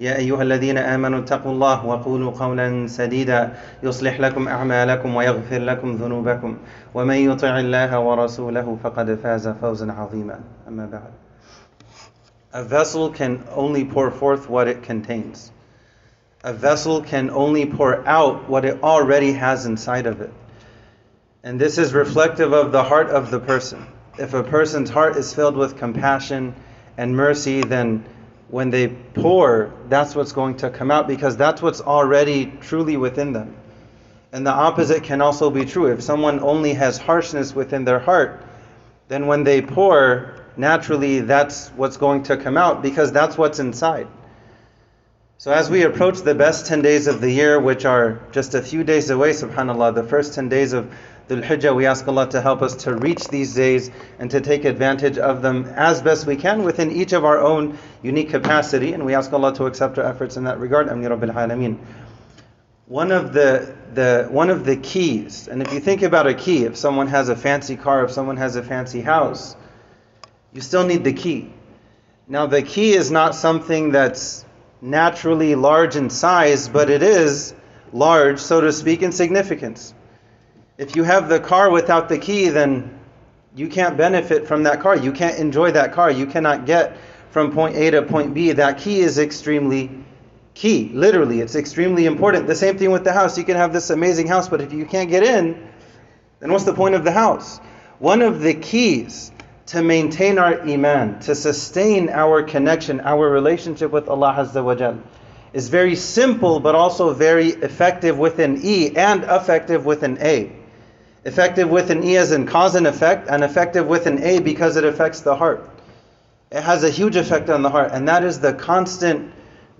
يا أيها الذين آمنوا اتقوا الله وقولوا قولا سديدا يصلح لكم أعمالكم ويغفر لكم ذنوبكم ومن يطع الله ورسوله فقد فاز فوزا عظيما أما بعد A vessel can only pour forth what it contains. A vessel can only pour out what it already has inside of it. And this is reflective of the heart of the person. If a person's heart is filled with compassion and mercy, then when they pour, that's what's going to come out because that's what's already truly within them. And the opposite can also be true. If someone only has harshness within their heart, then when they pour, naturally that's what's going to come out because that's what's inside. So as we approach the best 10 days of the year, which are just a few days away, subhanAllah, the first 10 days of Dhul Hijjah, we ask Allah to help us to reach these days and to take advantage of them as best we can within each of our own unique capacity. And we ask Allah to accept our efforts in that regard. Ameen Rabbil Alameen. One of the, the one of the keys, and if you think about a key, if someone has a fancy car, if someone has a fancy house, you still need the key. Now the key is not something that's naturally large in size, but it is large, so to speak, in significance. If you have the car without the key, then you can't benefit from that car. You can't enjoy that car. You cannot get from point A to point B. That key is extremely key. Literally, it's extremely important. The same thing with the house. You can have this amazing house, but if you can't get in, then what's the point of the house? One of the keys to maintain our iman, to sustain our connection, our relationship with Allah Azza wa Jal, is very simple but also very effective with an E and effective with an A. Effective with an E as in cause and effect, and effective with an A because it affects the heart. It has a huge effect on the heart, and that is the constant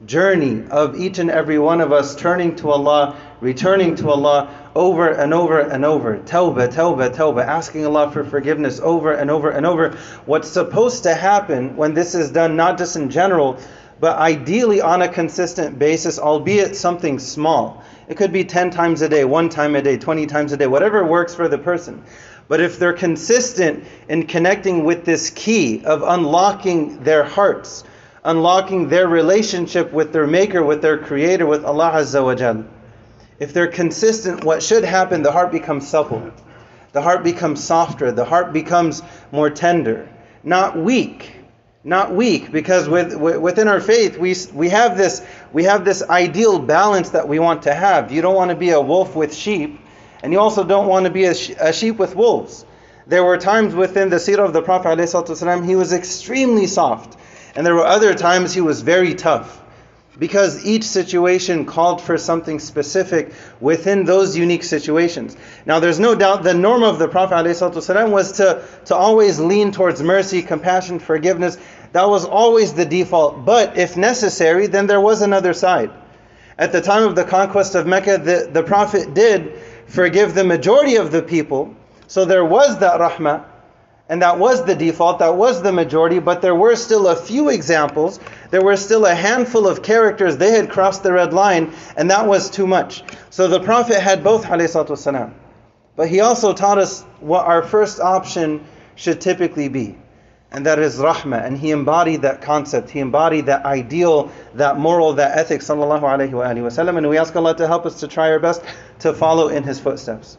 journey of each and every one of us turning to Allah, returning to Allah over and over and over. Tawbah, tawbah, tawbah, asking Allah for forgiveness over and over and over. What's supposed to happen when this is done, not just in general, but ideally on a consistent basis, albeit something small. It could be 10 times a day, one time a day, 20 times a day, whatever works for the person. But if they're consistent in connecting with this key of unlocking their hearts, unlocking their relationship with their maker, with their creator, with Allah Azza wa Jal. If they're consistent, what should happen, the heart becomes supple. The heart becomes softer. The heart becomes more tender. Not weak. Not weak, because with, within our faith, we, we, have this, we have this ideal balance that we want to have. You don't want to be a wolf with sheep, and you also don't want to be a, a sheep with wolves. There were times within the seerah of the Prophet, ﷺ, he was extremely soft. And there were other times he was very tough because each situation called for something specific within those unique situations. Now, there's no doubt the norm of the Prophet ﷺ was to, to always lean towards mercy, compassion, forgiveness. That was always the default. But if necessary, then there was another side. At the time of the conquest of Mecca, the, the Prophet did forgive the majority of the people. So there was that rahmah. And that was the default, that was the majority, but there were still a few examples. There were still a handful of characters, they had crossed the red line, and that was too much. So the Prophet had both, والسلام. but he also taught us what our first option should typically be. And that is rahmah. And he embodied that concept, he embodied that ideal, that moral, that ethic, sallallahu alayhi wa wasallam. And we ask Allah to help us to try our best to follow in his footsteps.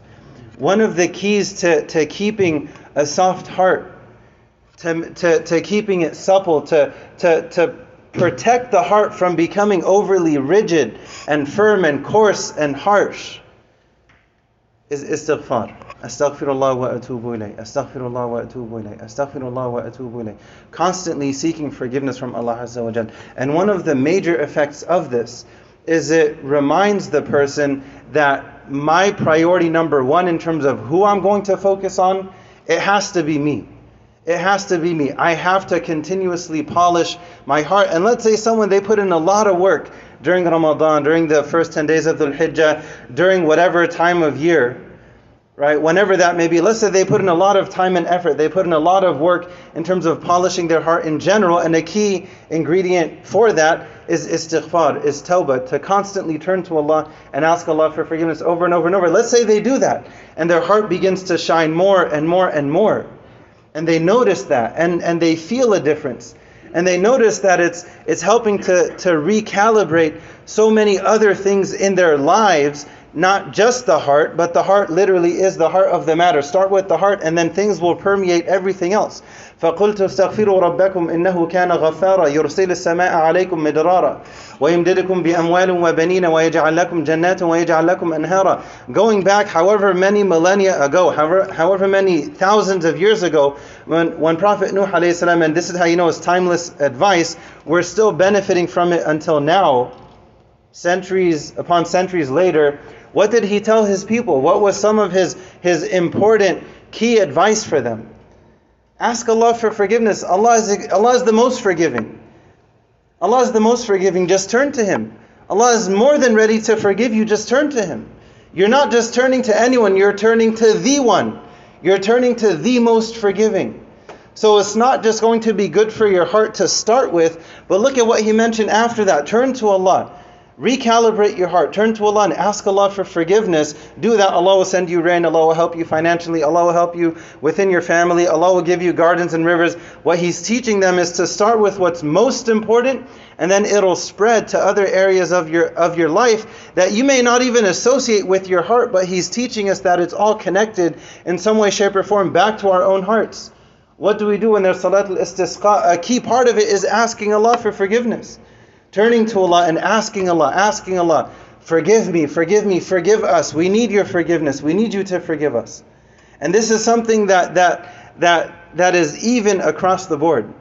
One of the keys to, to keeping a soft heart, to, to, to keeping it supple, to, to, to protect the heart from becoming overly rigid and firm and coarse and harsh, is istighfar. Astaghfirullah wa atubu ilayh. Astaghfirullah wa atubu ilayh. Astaghfirullah wa atubu ilayh. Constantly seeking forgiveness from Allah Azza wa Jal. And one of the major effects of this is it reminds the person that my priority number one in terms of who I'm going to focus on it has to be me. It has to be me. I have to continuously polish my heart. And let's say someone, they put in a lot of work during Ramadan, during the first 10 days of Dhul Hijjah, during whatever time of year. right? Whenever that may be. Let's say they put in a lot of time and effort, they put in a lot of work in terms of polishing their heart in general, and a key ingredient for that is istighfar, is tawbah, to constantly turn to Allah and ask Allah for forgiveness over and over and over. Let's say they do that, and their heart begins to shine more and more and more. And they notice that, and, and they feel a difference. And they notice that it's, it's helping to, to recalibrate so many other things in their lives not just the heart, but the heart literally is the heart of the matter. Start with the heart, and then things will permeate everything else. فقلت استغفروا ربكم إنه كان غفارا يرسل السماء عليكم مدرارا ويمددكم بأموال وبنين ويجعل لكم جنات ويجعل لكم أنهارا Going back however many millennia ago, however, however many thousands of years ago, when, when Prophet Nuh salam, and this is how you know it's timeless advice, we're still benefiting from it until now, centuries upon centuries later, what did he tell his people? What was some of his, his important key advice for them? Ask Allah for forgiveness. Allah is, Allah is the most forgiving. Allah is the most forgiving. Just turn to Him. Allah is more than ready to forgive you. Just turn to Him. You're not just turning to anyone, you're turning to the one. You're turning to the most forgiving. So it's not just going to be good for your heart to start with, but look at what He mentioned after that. Turn to Allah. Recalibrate your heart. Turn to Allah and ask Allah for forgiveness. Do that. Allah will send you rain. Allah will help you financially. Allah will help you within your family. Allah will give you gardens and rivers. What He's teaching them is to start with what's most important, and then it'll spread to other areas of your of your life that you may not even associate with your heart. But He's teaching us that it's all connected in some way, shape, or form back to our own hearts. What do we do when there's salat al-istisqa? A key part of it is asking Allah for forgiveness turning to Allah and asking Allah, asking Allah, forgive me, forgive me, forgive us. We need your forgiveness. We need you to forgive us. And this is something that that that that is even across the board.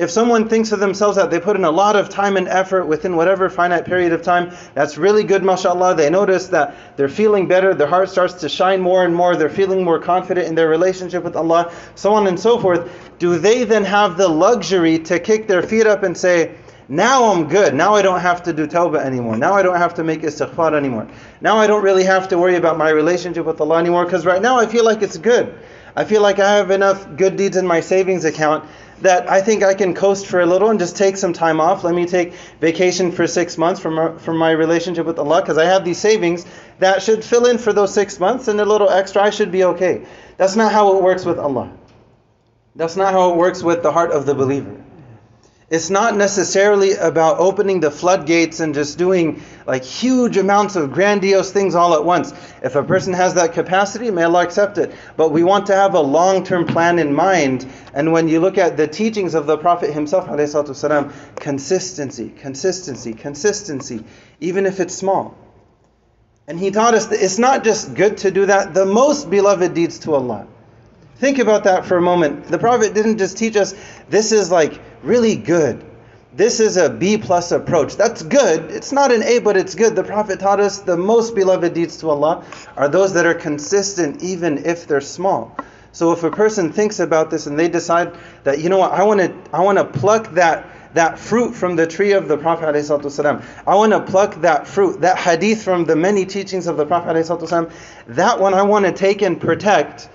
If someone thinks of themselves that they put in a lot of time and effort within whatever finite period of time, that's really good, mashallah. They notice that they're feeling better, their heart starts to shine more and more, they're feeling more confident in their relationship with Allah, so on and so forth. Do they then have the luxury to kick their feet up and say, now I'm good. Now I don't have to do tawbah anymore. Now I don't have to make istighfar anymore. Now I don't really have to worry about my relationship with Allah anymore because right now I feel like it's good. I feel like I have enough good deeds in my savings account that I think I can coast for a little and just take some time off. Let me take vacation for six months from, from my relationship with Allah because I have these savings that should fill in for those six months and a little extra. I should be okay. That's not how it works with Allah. That's not how it works with the heart of the believer it's not necessarily about opening the floodgates and just doing like huge amounts of grandiose things all at once. If a person has that capacity, may Allah accept it. But we want to have a long term plan in mind. And when you look at the teachings of the Prophet himself, والسلام, consistency, consistency, consistency, even if it's small. And he taught us that it's not just good to do that, the most beloved deeds to Allah. Think about that for a moment. The Prophet didn't just teach us this is like really good. This is a B plus approach. That's good. It's not an A, but it's good. The Prophet taught us the most beloved deeds to Allah are those that are consistent, even if they're small. So if a person thinks about this and they decide that, you know what, I want to I want to pluck that that fruit from the tree of the Prophet ﷺ. I want to pluck that fruit, that hadith from the many teachings of the Prophet ﷺ. That one I want to take and protect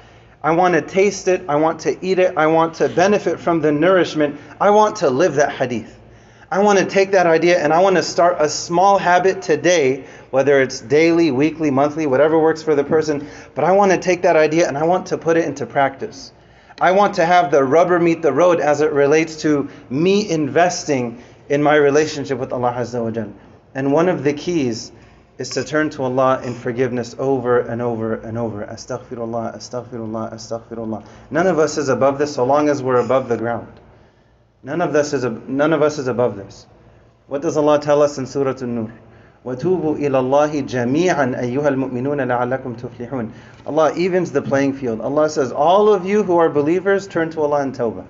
I want to taste it. I want to eat it. I want to benefit from the nourishment. I want to live that hadith. I want to take that idea and I want to start a small habit today, whether it's daily, weekly, monthly, whatever works for the person. But I want to take that idea and I want to put it into practice. I want to have the rubber meet the road as it relates to me investing in my relationship with Allah Azza wa And one of the keys is to turn to Allah in forgiveness over and over and over. Astaghfirullah, astaghfirullah, astaghfirullah. None of us is above this so long as we're above the ground. None of us is, none of us is above this. What does Allah tell us in Surah An-Nur? وَتُوبُوا إِلَى اللَّهِ جَمِيعًا أَيُّهَا الْمُؤْمِنُونَ لَعَلَّكُمْ تُفْلِحُونَ Allah evens the playing field. Allah says, all of you who are believers, turn to Allah in tawbah.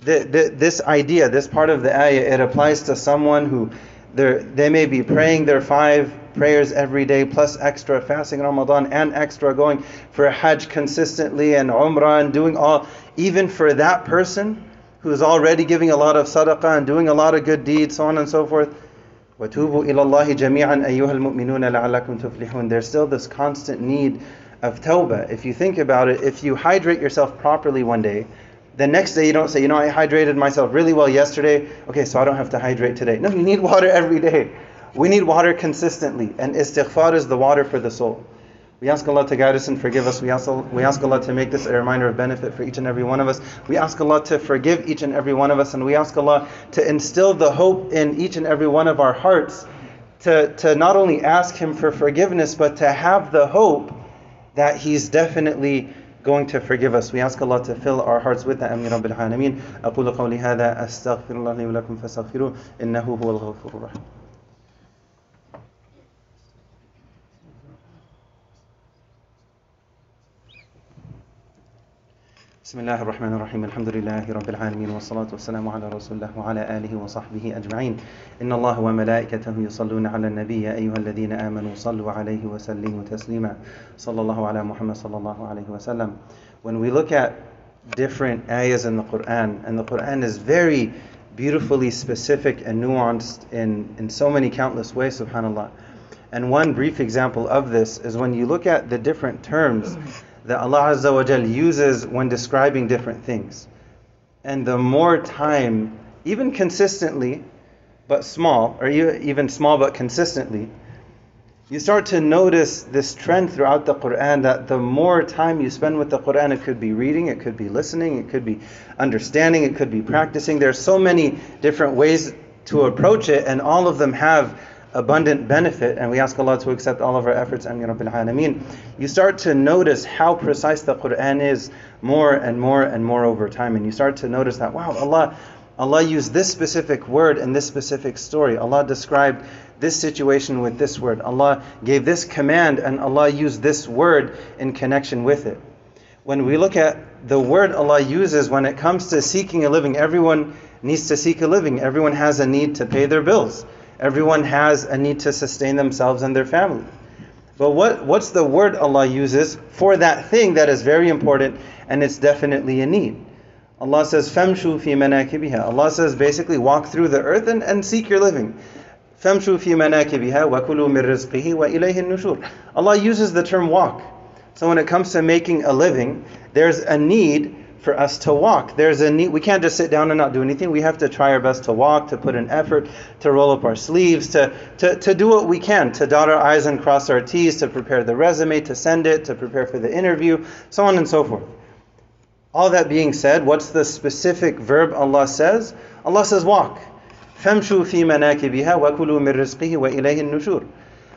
The, the, this idea, this part of the ayah, it applies to someone who they're, they may be praying their five prayers every day, plus extra fasting in Ramadan and extra going for Hajj consistently and Umrah and doing all. Even for that person who's already giving a lot of sadaqah and doing a lot of good deeds, so on and so forth. وَتُوبُوا إِلَى اللَّهِ جَمِيعًا أَيُّهَا الْمُؤْمِنُونَ لَعَلَّكُمْ تُفْلِحُونَ There's still this constant need of tawbah. If you think about it, if you hydrate yourself properly one day, the next day you don't say, you know, I hydrated myself really well yesterday, okay, so I don't have to hydrate today. No, you need water every day. We need water consistently, and istighfar is the water for the soul. We ask Allah to guide us and forgive us. We ask, we ask Allah to make this a reminder of benefit for each and every one of us. We ask Allah to forgive each and every one of us. And we ask Allah to instill the hope in each and every one of our hearts to, to not only ask Him for forgiveness, but to have the hope that He's definitely going to forgive us. We ask Allah to fill our hearts with that. Amin Rabbil Alameen. أقول قولي هذا أستغفر الله لي ولكم فاستغفروه إنه هو الغفور الرحيم. بسم الله الرحمن الرحيم الحمد لله رب العالمين والصلاة والسلام على رسول الله وعلى آله وصحبه أجمعين إن الله وملائكته يصلون على النبي يا أيها الذين آمنوا صلوا عليه وسلموا تسليما صلى الله على محمد صلى الله عليه وسلم When we look at different ayahs in the Quran and the Quran is very beautifully specific and nuanced in, in so many countless ways subhanallah and one brief example of this is when you look at the different terms that Allah Azza wa Jal uses when describing different things. And the more time, even consistently, but small, or even small but consistently, you start to notice this trend throughout the Quran that the more time you spend with the Quran, it could be reading, it could be listening, it could be understanding, it could be practicing. There's so many different ways to approach it, and all of them have abundant benefit, and we ask Allah to accept all of our efforts. Ameen Rabbil Alameen. You start to notice how precise the Quran is more and more and more over time, and you start to notice that wow, Allah, Allah used this specific word in this specific story. Allah described this situation with this word. Allah gave this command, and Allah used this word in connection with it. When we look at the word Allah uses when it comes to seeking a living, everyone needs to seek a living. Everyone has a need to pay their bills. Everyone has a need to sustain themselves and their family. But what, what's the word Allah uses for that thing that is very important and it's definitely a need? Allah says, Famshu fi manakibiha. Allah says basically walk through the earth and, and seek your living. Famshu fi manakibiha wa kulu rizqihi wa ilayhi nushur. Allah uses the term walk. So when it comes to making a living, there's a need for us to walk. There's a need. We can't just sit down and not do anything. We have to try our best to walk, to put an effort, to roll up our sleeves, to, to, to do what we can, to dot our I's and cross our T's, to prepare the resume, to send it, to prepare for the interview, so on and so forth. All that being said, what's the specific verb Allah says? Allah says walk. فَامْشُوا فِي مَنَاكِبِهَا وَكُلُوا مِن رِزْقِهِ وَإِلَيْهِ النُّشُورِ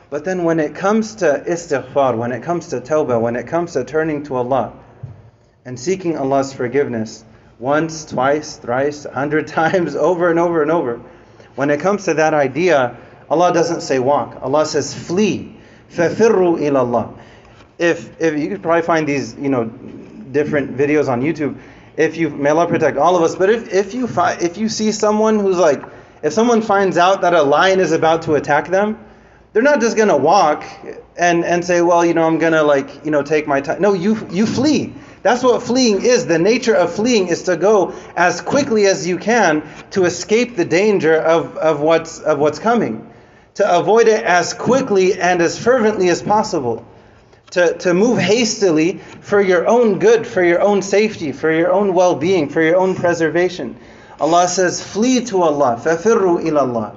But then when it comes to istighfar, when it comes to tawbah, when it comes to turning to Allah, and seeking Allah's forgiveness once, twice, thrice, a hundred times, over and over and over. When it comes to that idea, Allah doesn't say walk. Allah says flee. فَفِرُّوا إِلَى اللَّهِ if, if you could probably find these, you know, different videos on YouTube. If you, may Allah protect all of us, but if, if you fi- if you see someone who's like, if someone finds out that a lion is about to attack them, they're not just gonna walk and, and say, well, you know, I'm gonna like, you know, take my time. No, you you flee. That's what fleeing is. The nature of fleeing is to go as quickly as you can to escape the danger of, of, what's, of what's coming, to avoid it as quickly and as fervently as possible, to, to move hastily for your own good, for your own safety, for your own well being, for your own preservation. Allah says, Flee to Allah, فَفِرُّوا إِلَى اللَّهِ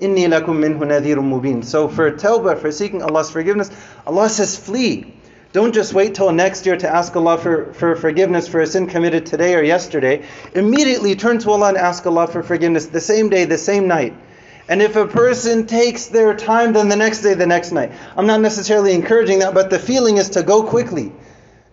إِنِّي لَكُم مِّنْهُ نَذِيرٌ مُبِينٌ So for tawbah, for seeking Allah's forgiveness, Allah says, Flee. Don't just wait till next year to ask Allah for, for forgiveness for a sin committed today or yesterday. Immediately turn to Allah and ask Allah for forgiveness the same day, the same night. And if a person takes their time, then the next day, the next night. I'm not necessarily encouraging that, but the feeling is to go quickly.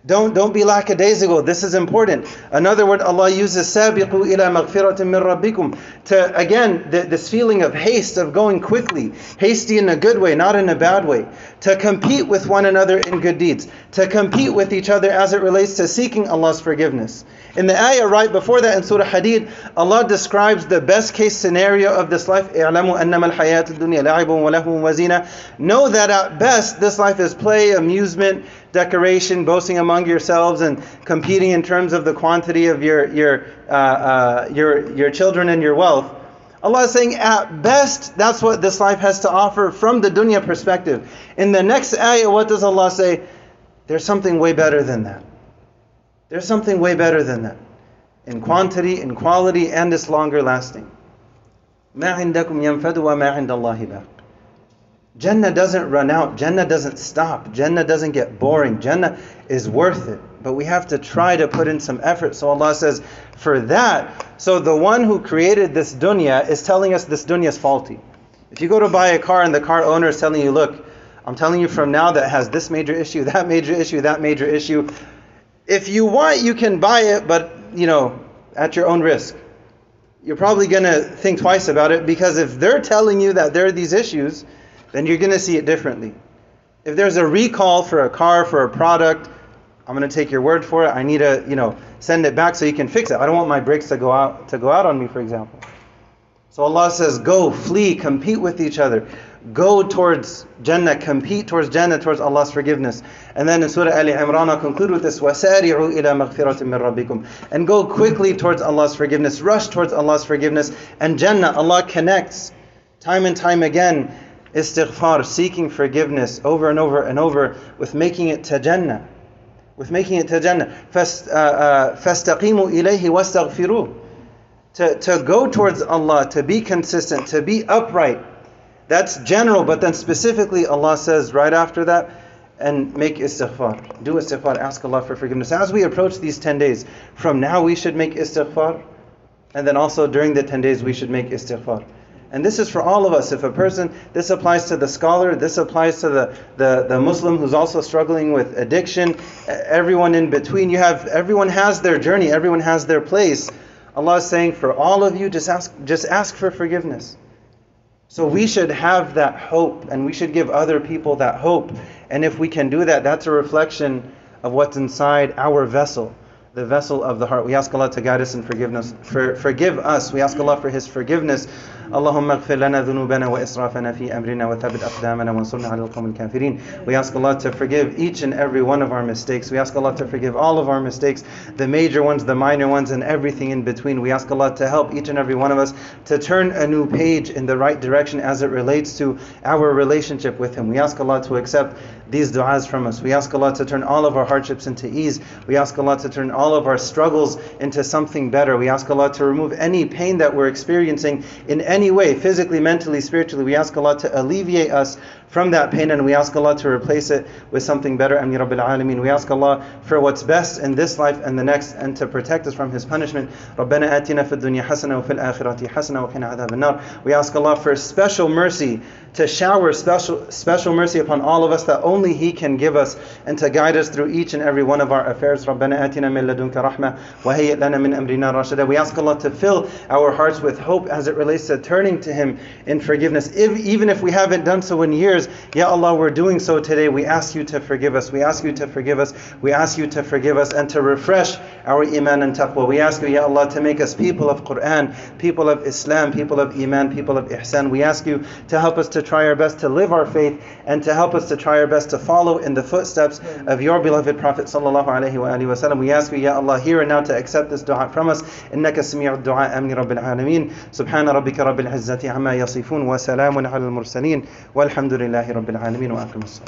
Don't, don't be lackadaisical. This is important. Another word Allah uses, سَابِقُوا إِلَى مَغْفِرَةٍ مِّن رَبِّكُمْ To, again, the, this feeling of haste, of going quickly. Hasty in a good way, not in a bad way. To compete with one another in good deeds. To compete with each other as it relates to seeking Allah's forgiveness. In the ayah right before that in Surah Hadid, Allah describes the best case scenario of this life. Know that at best this life is play, amusement, decoration, boasting among yourselves, and competing in terms of the quantity of your, your, uh, uh, your, your children and your wealth. Allah is saying, at best, that's what this life has to offer from the dunya perspective. In the next ayah, what does Allah say? There's something way better than that. There's something way better than that. In quantity, in quality, and it's longer lasting. ما عندكم ينفد وما عند الله باق. Jannah doesn't run out. Jannah doesn't stop. Jannah doesn't get boring. Jannah is worth it. But we have to try to put in some effort. So Allah says, for that, so the one who created this dunya is telling us this dunya is faulty. If you go to buy a car and the car owner is telling you, look, I'm telling you from now that has this major issue, that major issue, that major issue. If you want, you can buy it, but you know, at your own risk. You're probably to think twice about it because if they're telling you that there are these issues, then you're going to see it differently. If there's a recall for a car, for a product, I'm going to take your word for it. I need to, you know, send it back so you can fix it. I don't want my brakes to go out to go out on me, for example. So Allah says, go, flee, compete with each other. Go towards Jannah, compete towards Jannah, towards Allah's forgiveness. And then in Surah Ali Imran, I'll conclude with this, وَسَارِعُوا إِلَى مَغْفِرَةٍ مِّن رَبِّكُمْ And go quickly towards Allah's forgiveness. Rush towards Allah's forgiveness. And Jannah, Allah connects time and time again istighfar, seeking forgiveness over and over and over with making it to Jannah. With making it to Jannah. فَاسْتَقِيمُوا إِلَيْهِ وَاسْتَغْفِرُوهُ to, to go towards Allah, to be consistent, to be upright. That's general, but then specifically Allah says right after that, and make istighfar. Do istighfar, ask Allah for forgiveness. As we approach these 10 days, from now we should make istighfar, and then also during the 10 days we should make istighfar. And this is for all of us. If a person, this applies to the scholar, this applies to the, the, the Muslim who's also struggling with addiction, everyone in between. You have, everyone has their journey, everyone has their place. Allah is saying for all of you, just ask, just ask for forgiveness. So we should have that hope and we should give other people that hope. And if we can do that, that's a reflection of what's inside our vessel the vessel of the heart. We ask Allah to guide us and forgiveness. For, forgive us. We ask Allah for His forgiveness. اللهم اغفر لنا ذنوبنا وإسرافنا في أمرنا وثبت أقدامنا وانصرنا على القوم الكافرين. We ask Allah to forgive each and every one of our mistakes. We ask Allah to forgive all of our mistakes, the major ones, the minor ones, and everything in between. We ask Allah to help each and every one of us to turn a new page in the right direction as it relates to our relationship with Him. We ask Allah to accept these du'as from us. We ask Allah to turn all of our hardships into ease. We ask Allah to turn all of our struggles into something better. We ask Allah to remove any pain that we're experiencing in any way, physically, mentally, spiritually. We ask Allah to alleviate us from that pain and we ask Allah to replace it with something better. Ameen Rabbil Alameen. We ask Allah for what's best in this life and the next and to protect us from His punishment. We ask Allah for special mercy to shower special, special mercy upon all of us that only He can give us and to guide us through each and every one of our affairs. لدنك رحمة وهيئ لنا من أمرنا رشدا. We ask Allah to fill our hearts with hope as it relates to turning to Him in forgiveness. If, even if we haven't done so in years, Ya Allah, we're doing so today. We ask you to forgive us. We ask you to forgive us. We ask you to forgive us and to refresh our iman and taqwa. We ask you, Ya Allah, to make us people of Quran, people of Islam, people of iman, people of ihsan. We ask you to help us to try our best to live our faith and to help us to try our best to follow in the footsteps of your beloved Prophet sallallahu alaihi wasallam. We ask you, Ya Allah, here and now to accept this dua from us. Innaka sami'ud du'a ameen rabbil alamin. Subhana rabbika rabbil izzati amma yasifun wa salamun 'alal mursalin. Walhamdulillahi rabbil alamin wa aqimus.